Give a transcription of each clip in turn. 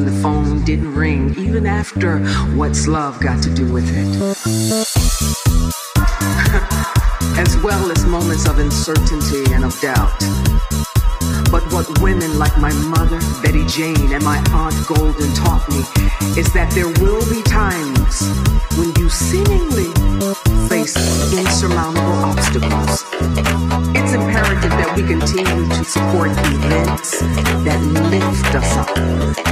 When the phone didn't ring, even after What's Love got to do with it. as well as moments of uncertainty and of doubt. But what women like my mother, Betty Jane, and my Aunt Golden taught me is that there will be times when you seemingly face insurmountable obstacles. It's imperative that we continue to support events that lift us up,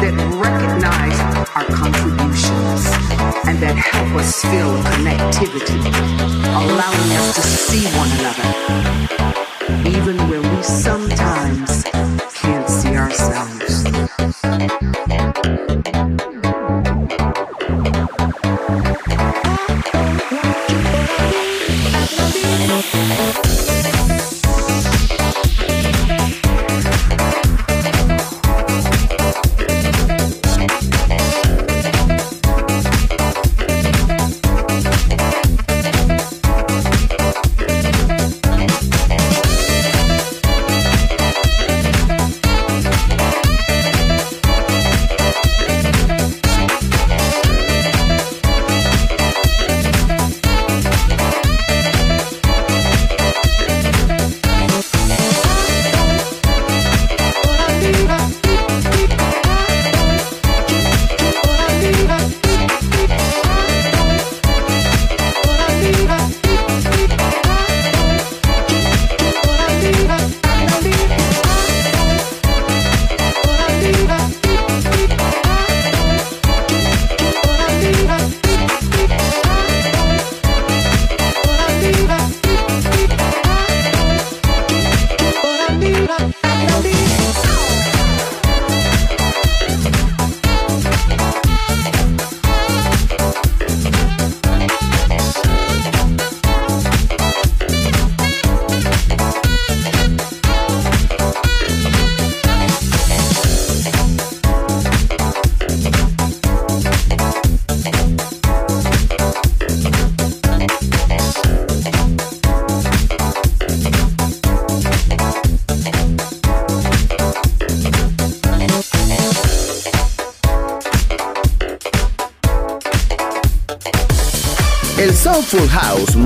that recognize our contributions, and that help us feel connectivity, allowing us to see one another, even when we sometimes can't see ourselves.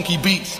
funky beats.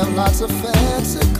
have lots of fancy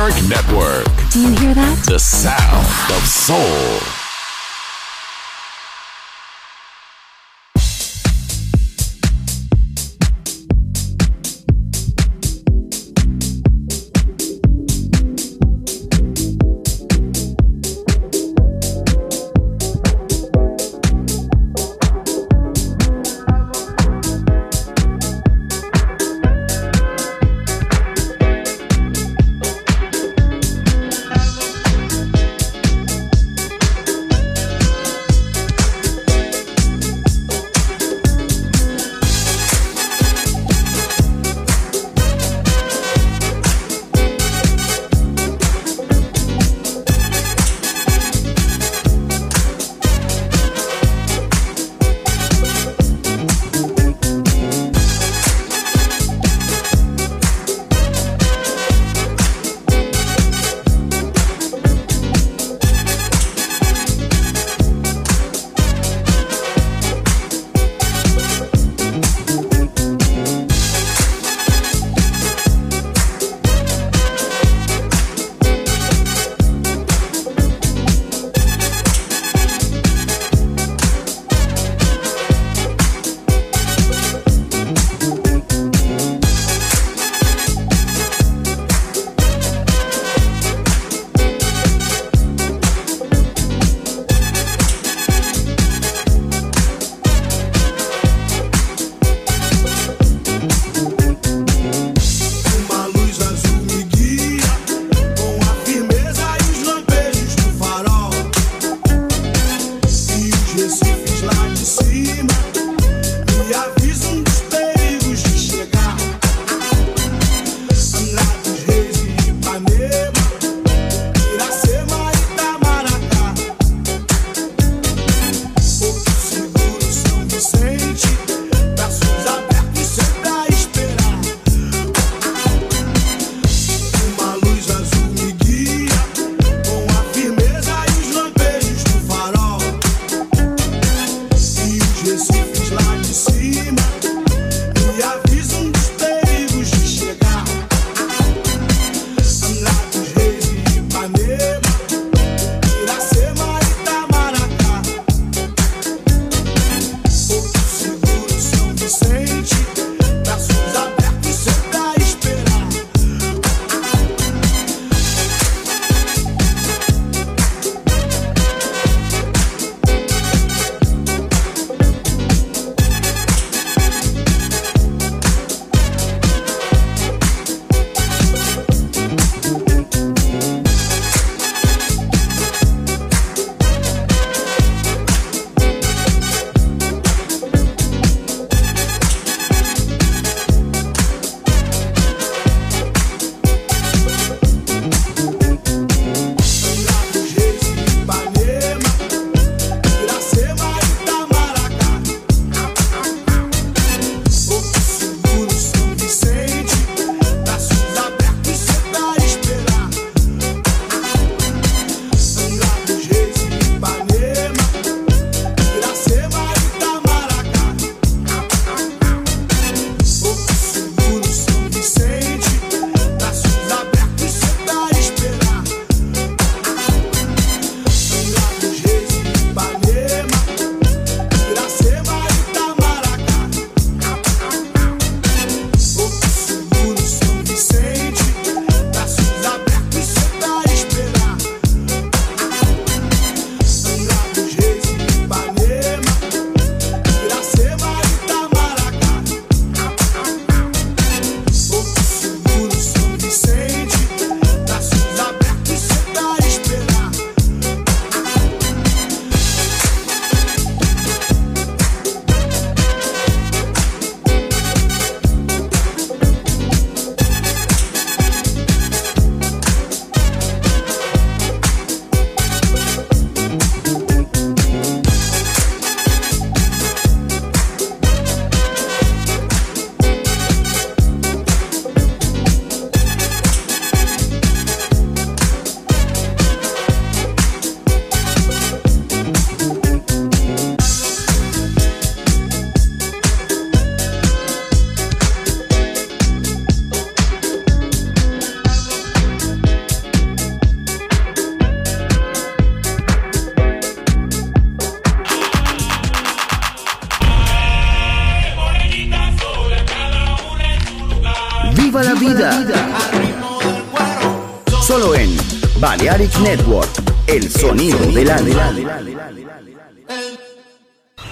Eric Network. Do you hear that? The sound of soul.